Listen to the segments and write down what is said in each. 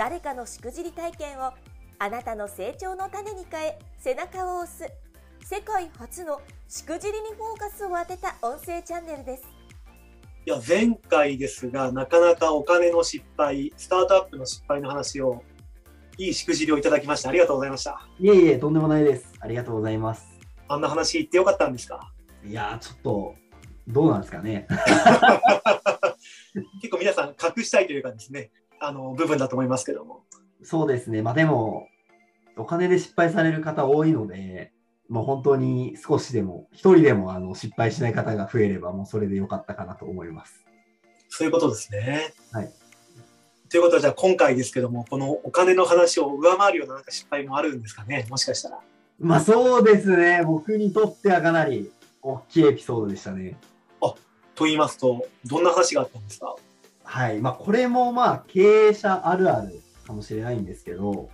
誰かのしくじり体験をあなたの成長の種に変え背中を押す世界初のしくじりにフォーカスを当てた音声チャンネルですいや前回ですがなかなかお金の失敗スタートアップの失敗の話をいいしくじりをいただきましたありがとうございましたいえいえ、とんでもないです。ありがとうございます。あんな話言ってよかったんですか？いやー、ちょっと、どうなんですかね。結構皆さん隠したいというかですねあの部分だと思いますけどもそうですね。まあでも、お金で失敗される方多いので、もう本当に少しでも、一人でもあの失敗しない方が増えれば、もうそれでよかったかなと思います。そういうことですねはいということはじゃあ今回ですけどもこのお金の話を上回るようななんか失敗もあるんですかね？もしかしたらまあそうですね。僕にとってはかなり大きいエピソードでしたね。と言いますとどんな話があったんですか？はい。まあこれもまあ経営者あるあるかもしれないんですけど、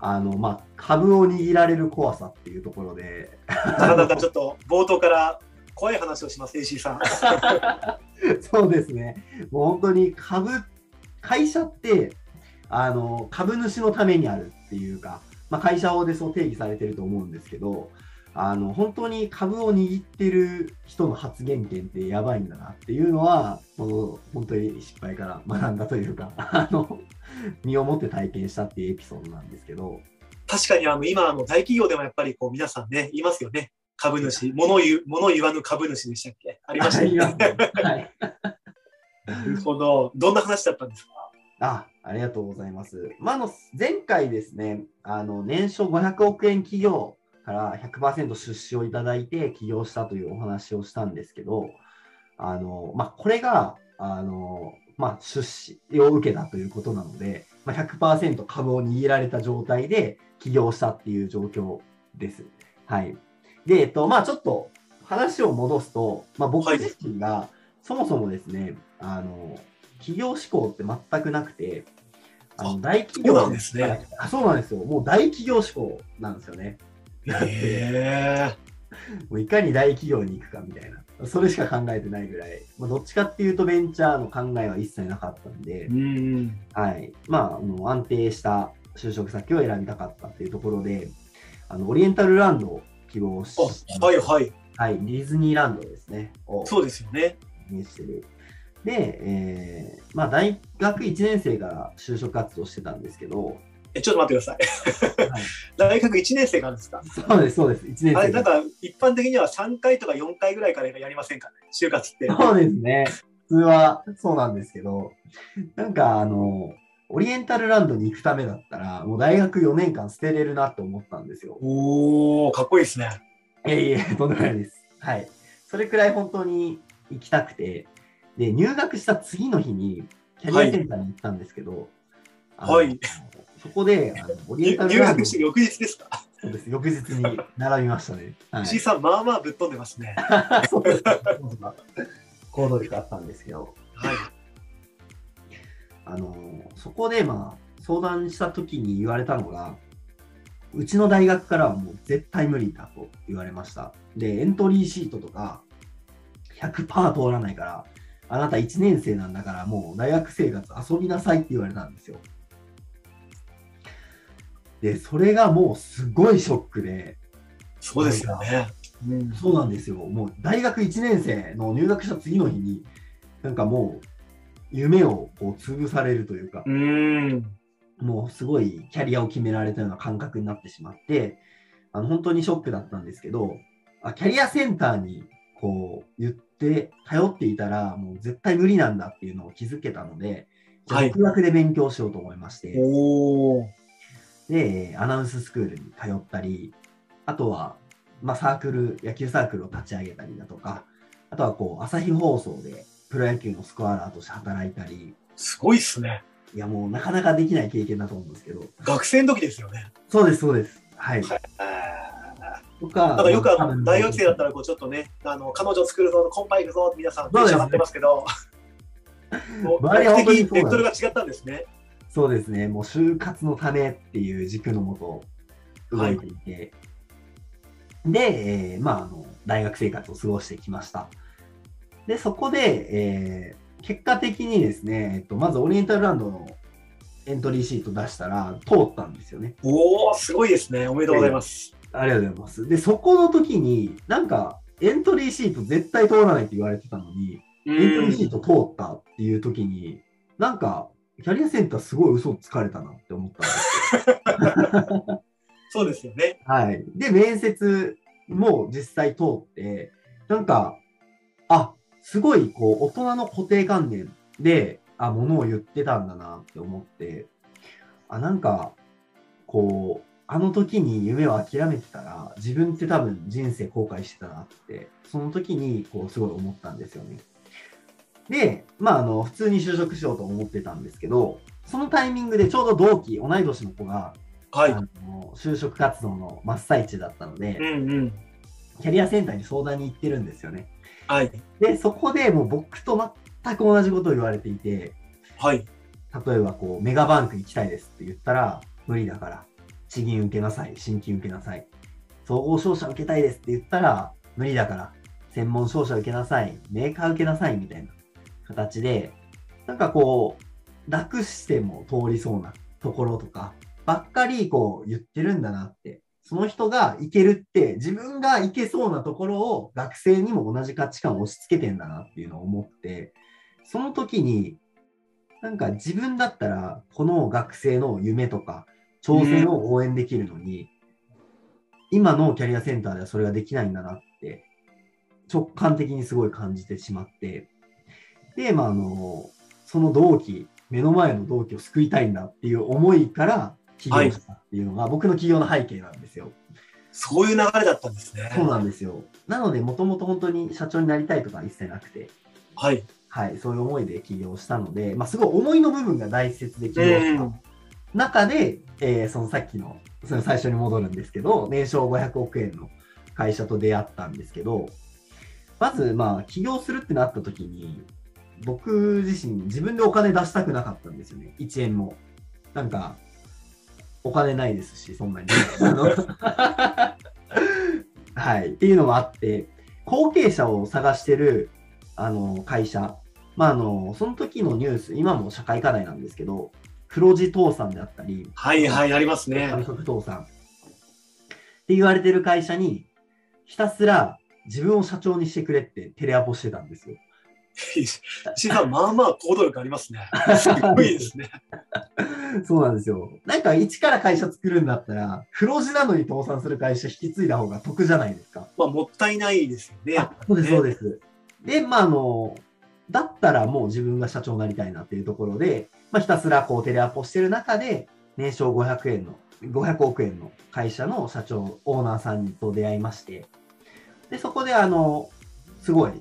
あの、まあ株を握られる怖さっていうところで、なかなかちょっと冒頭から怖い話をします AC さん そうですね。もう本当に株、会社って、あの、株主のためにあるっていうか、まあ、会社でそう定義されてると思うんですけど、あの、本当に株を握ってる人の発言権ってやばいんだなっていうのは、この本当に失敗から学んだというか、あの、身をもって体験したっていうエピソードなんですけど、確かにあの今あの大企業でもやっぱりこう皆さんね言いますよね。株主物言う物言わぬ株主でしたっけ？ありましたよね。ね。はい。なるほどどんな話だったんですか？あ、ありがとうございます。まあ、あの前回ですね、あの年商500億円企業から100%出資をいただいて起業したというお話をしたんですけど、あのまあ、これがあの、まあ、出資を受けたということなので、まあ、100%株を握られた状態で起業したっていう状況です。はい。で、えっと、まあ、ちょっと話を戻すと、まあ、僕はい自身がそもそもですね、あの、企業志向って全くなくて、あの大企業そうなんですねあ。そうなんですよ。もう大企業志向なんですよね。へえもういかに大企業に行くかみたいな。それしか考えてないぐらい。まあ、どっちかっていうとベンチャーの考えは一切なかったんでう、んはい。まあ、あの安定した就職先を選びたかったっていうところで、あのオリエンタルランドを希望しあはいはいはい、ディズニーランドですね。をそうですよねしてる。で、えーまあ、大学1年生から就職活動してたんですけど、えちょっと待ってください。はい、大学1年生なんですか？そうです、そうです、1年生あれなんか一般的には3回とか4回ぐらいからやりませんかね？就活って。そうですね。普通はそうなんですけど、なんかあの、オリエンタルランドに行くためだったら、もう大学4年間捨てれるなって思ったんですよ。おおかっこいいですね。いえいえ、とんでもないです。はい。それくらい本当に行きたくて、で、入学した次の日に、キャリアセンターに行ったんですけど、あのはいそこで、あのオリエ入ンタルランド入学して翌日ですか？そうです。翌日に並びましたね。はい、石井さんまあまあぶっ飛んでますね。そうです。行動力あったんですけど、はい。あのそこでまあ相談した時に言われたのが、うちの大学からはもう絶対無理だと言われました。で、エントリーシートとか100%通らないから、あなた1年生なんだからもう大学生活遊びなさいって言われたんですよ。で、それがもうすごいショックで、そうですよね、うん。そうなんですよ。もう大学1年生の入学した次の日に、なんかもう夢をこう潰されるというかう、もうすごいキャリアを決められたような感覚になってしまって、あの本当にショックだったんですけど、あキャリアセンターにこう言って、頼っていたら、もう絶対無理なんだっていうのを気づけたので、独学で勉強しようと思いまして、おおで、アナウンススクールに通ったり、あとは、まあ、サークル、野球サークルを立ち上げたりだとか、あとはこう、朝日放送でプロ野球のスコアラーとして働いたり、すごいっすねいや、もうなかなかできない経験だと思うんですけど。学生の時ですよね。そうです、そうです。はい。はいとか、なんかよくあのま大学生だったらこうちょっとね、あの彼女作るぞ、コンパ行くぞって皆さんテンション上がってますけど、もう目的、ベクトルが違ったんですね。そうですね、もう就活のためっていう軸のもと動いていて、で、えーまあ、あの、大学生活を過ごしてきました。で、そこで、えー結果的にですね、えっと、まずオリエンタルランドのエントリーシート出したら通ったんですよね。おお、すごいですね。おめでとうございます。ありがとうございます。で、そこの時に、なんか、エントリーシート絶対通らないって言われてたのに、うエントリーシんート通ったっていう時に、なんか、キャリアセンターすごい嘘つかれたなって思ったんですよ。そうですよね。はい。で、面接も実際通って、なんか、あ、すごい、こう、大人の固定観念で、あ、ものを言ってたんだなって思って、あ、なんか、こう、あの時に夢を諦めてたら、自分って多分人生後悔してたなって、その時に、こう、すごい思ったんですよね。で、まあ、あの、普通に就職しようと思ってたんですけど、そのタイミングでちょうど同期、同い年の子が、はい。あの就職活動の真っ最中だったので、うんうん。キャリアセンターに相談に行ってるんですよね。はい。で、そこでもう僕と全く同じことを言われていて、はい。例えばこう、メガバンク行きたいですって言ったら、無理だから、地銀受けなさい、新金受けなさい。総合商社受けたいですって言ったら、無理だから、専門商社受けなさい、メーカー受けなさいみたいな形で、なんかこう、楽しても通りそうなところとか、ばっかりこう言ってるんだなって。その人がいけるって、自分がいけそうなところを学生にも同じ価値観を押し付けてんだなっていうのを思って、その時に、なんか自分だったら、この学生の夢とか、挑戦を応援できるのに、今のキャリアセンターではそれができないんだなって、直感的にすごい感じてしまって、で、まあ、あの、その同期、目の前の同期を救いたいんだっていう思いから起業したっていうのが、僕の起業の背景なんですよ。そういう流れだったんですね。そうなんですよ。なので、もともと本当に社長になりたいとかは一切なくて、はい。はい、そういう思いで起業したので、まあ、すごい思いの部分が大切で起業うしたん。中で、えーそのさっきの、その最初に戻るんですけど、年商500億円の会社と出会ったんですけど、まず、まあ、起業するってなった時に、僕自身、自分でお金出したくなかったんですよね。1円も。なんか、お金ないですし、そんなに。はい。っていうのもあって、後継者を探してる、あの、会社。まあ、あの、その時のニュース、今も社会課題なんですけど、黒字倒産であったり、はいはい、ありますね。退職倒産って言われてる会社に、ひたすら自分を社長にしてくれってテレアポしてたんですよ。石井さん、まあまあ行動力ありますね。すごいですね。そうなんですよ。なんか一から会社作るんだったら、黒字なのに倒産する会社引き継いだ方が得じゃないですか。まあ、もったいないですよね。あそうです、そうす。です。で、まあ、あの、だったらもう自分が社長になりたいなっていうところで、まあ、ひたすらこうテレアポしてる中で、年商500円の、500億円の会社の社長、オーナーさんと出会いまして、で、そこであの、すごい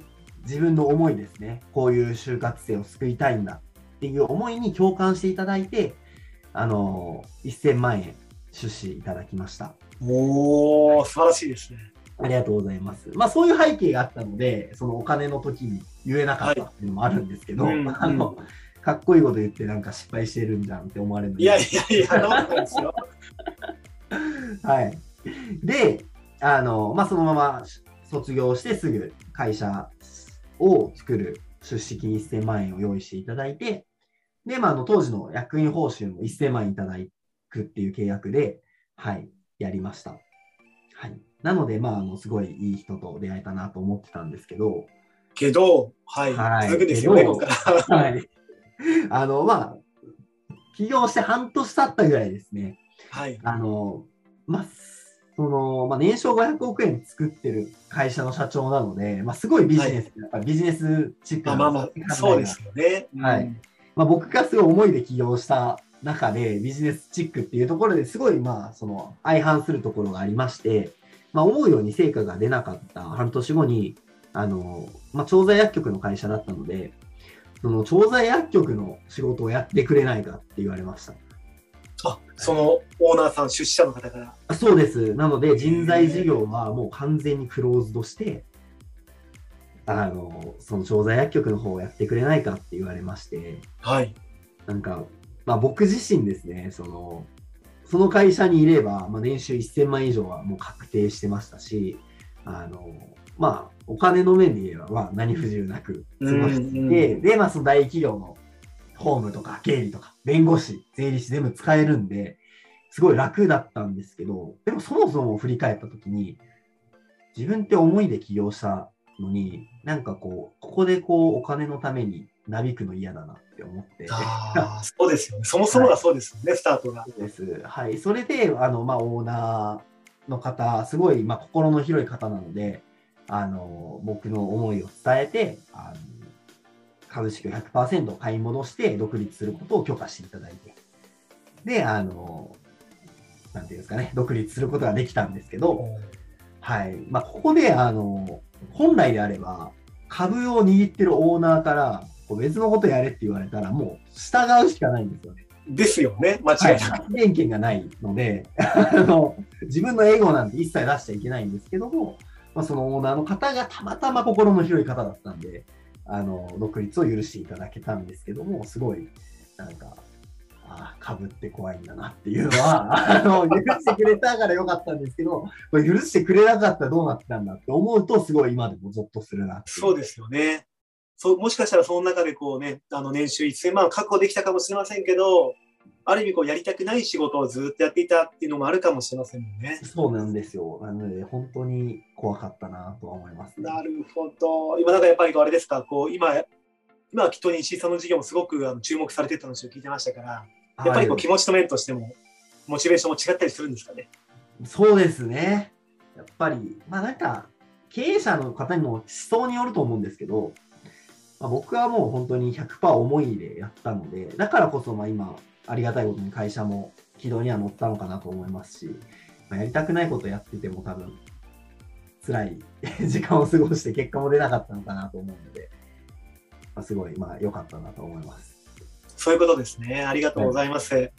自分の思いですね。こういう就活生を救いたいんだっていう思いに共感していただいて、あの、1000万円出資いただきました。おー、素晴らしいですね。ありがとうございます。まあそういう背景があったので、そのお金の時に言えなかったっていうのもあるんですけど、はいうん あの、かっこいいこと言ってなんか失敗してるんじゃんって思われるいやいやいや、そんなことないですよ。はい。で、あの、まあそのまま卒業してすぐ会社を作る出資金1000万円を用意していただいて、で、まああの当時の役員報酬も1000万円いただくっていう契約で、はい、やりました。はい。なので、まあ、あの、すごいいい人と出会えたなと思ってたんですけど、けど、はい。はい続くですよね。はい。あの、まあ、起業して半年経ったぐらいですね。はい。あの、まあ、その、まあ、年商500億円作ってる会社の社長なので、まあ、すごいビジネス、やっぱりビジネスチックなまあまあまあ、そうですよね。はいうんまあ、僕がすごい思いで起業した中でビジネスチックっていうところですごいまあその相反するところがありまして、まあ、思うように成果が出なかった半年後にあの、まあ、調剤薬局の会社だったのでその調剤薬局の仕事をやってくれないかって言われました。あ、そのオーナーさん、出資者の方から。あそうです。なので、人材事業はもう完全にクローズドして、あの、その調剤薬局の方をやってくれないかって言われまして、はい。なんか、まあ僕自身ですね、その、その会社にいれば、まあ、年収1000万以上はもう確定してましたし、あの、まあ、お金の面で言えば、まあ、何不自由なく過ごしていて、で、まあ、その大企業の法務とか経理とか弁護士、税理士全部使えるんで、すごい楽だったんですけど、でもそもそも振り返ったときに、自分って思いで起業したのに、なんかこう、ここでこう、お金のためになびくの嫌だなって思って。ああ、そうですよね。そもそもがそうですよね、スタートが。そうです。はい。それで、あの、まあ、オーナーの方、すごい、まあ、心の広い方なので、あの、僕の思いを伝えて、あの株式を100%買い戻して独立することを許可していただいて、で、あの、なんていうんですかね、独立することができたんですけど、はい。まあ、ここで、あの、本来であれば、株を握ってるオーナーから、こう別のことやれって言われたら、もう従うしかないんですよね。ですよね、間はい、違いなく。発言権がないのであの、自分のエゴなんて一切出しちゃいけないんですけども、まあ、そのオーナーの方がたまたま心の広い方だったんで、あの、独立を許していただけたんですけども、すごい、なんか、ああ、株って怖いんだなっていうのは、あの、許してくれたからよかったんですけど、これ許してくれなかったらどうなってたんだって思うと、すごい今でもゾッとするなそうですよね。そうもしかしたらその中でこうね、あの年収1000万確保できたかもしれませんけど、ある意味こうやりたくない仕事をずっとやっていたっていうのもあるかもしれませんね。そうなんですよ。なので、本当に怖かったなとは思います、ね。なるほど。今なんかやっぱりあれですか、こう今、今はきっと西井さんの事業もすごくあの注目されてた話を聞いてましたから、やっぱりこう気持ちの面としても、モチベーションも違ったりするんですかね？そうですね。やっぱり、まあなんか、経営者の方にも思想によると思うんですけど、まあ、僕はもう本当に100%思いでやったので、だからこそまあ今、ありがたいことに会社も軌道には乗ったのかなと思いますし、まあ、やりたくないことやってても多分、辛い 時間を過ごして結果も出なかったのかなと思うので、まあ、すごいまあ良かったなと思います。そういうことですね。ありがとうございます。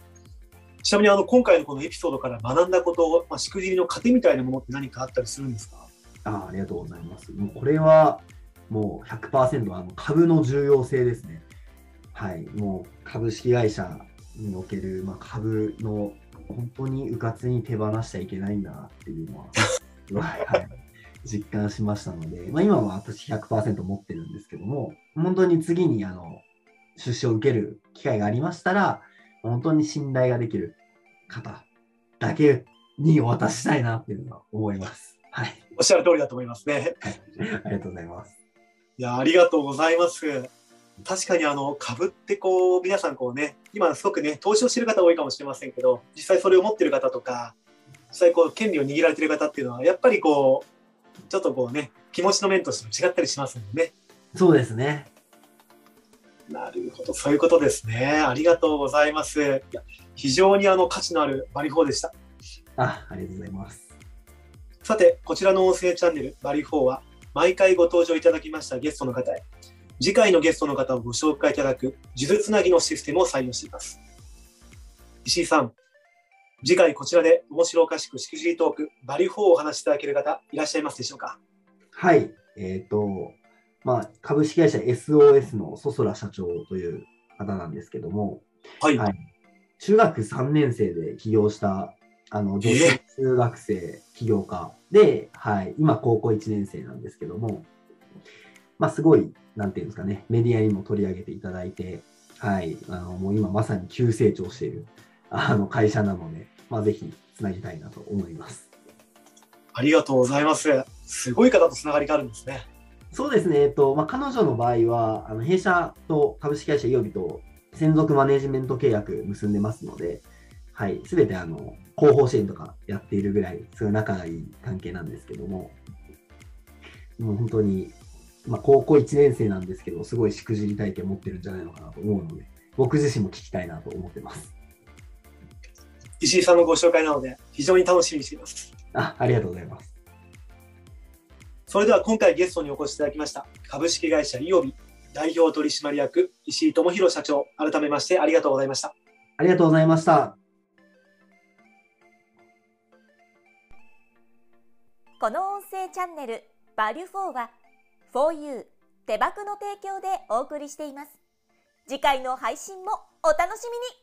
ちなみにあの今回のこのエピソードから学んだこと、まあ、しくじりの糧みたいなものって何かあったりするんですか？あありがとうございます。もうこれはもう100%あの株の重要性ですね。はい、もう株式会社における、まあ、株の本当にうかつに手放しちゃいけないんだなっていうのは、は いはい、実感しましたので、まあ、今は私100%持ってるんですけども、本当に次にあの出資を受ける機会がありましたら、本当に信頼ができる方だけにお渡ししたいなっていうのは思います。はい。おっしゃる通りだと思いますね。ありがとうございます。いや、ありがとうございます。確かにあの株ってこう皆さんこうね今すごくね投資をしてる方多いかもしれませんけど実際それを持ってる方とか実際こう権利を握られてる方っていうのはやっぱりこうちょっとこうね気持ちの面としても違ったりしますもんね。そうですね。なるほどそういうことですね。ありがとうございます。いや非常にあの価値のあるバリフォーでした。あ、ありがとうございます。さてこちらの音声チャンネルバリフォーは毎回ご登場いただきましたゲストの方へ次回のゲストの方をご紹介いただく、数珠つなぎのシステムを採用しています。石井さん、次回こちらで面白おかしくしくじりトーク、バリュー4をお話しいただける方、いらっしゃいますでしょうか？はい。えっ、と、まあ、株式会社 SOS のソソラ社長という方なんですけども、はい。はい。中学3年生で起業した、あの、女子中学生起業家。で、はい、今高校1年生なんですけども、まあ、すごい、なんていうんですかね、メディアにも取り上げていただいて、はい、あの、もう今まさに急成長している、あの、会社なので、まあ、ぜひつなぎたいなと思います。ありがとうございます。すごい方とつながりがあるんですね。そうですね、えっとまあ、彼女の場合は、あの弊社と株式会社イオビと専属マネジメント契約結んでますので、はい、すべてあの広報支援とかやっているぐらい、すごい仲がいい関係なんですけども、もう本当に、まあ、高校1年生なんですけど、すごいしくじり体験持ってるんじゃないのかなと思うので、僕自身も聞きたいなと思ってます。石井さんのご紹介なので、非常に楽しみにしています。あありがとうございます。それでは今回ゲストにお越しいただきました、株式会社イオビ代表取締役石井智弘社長、改めましてありがとうございました。ありがとうございました。この音声チャンネル、バリュフォーは for you 手箱の提供でお送りしています。次回の配信もお楽しみに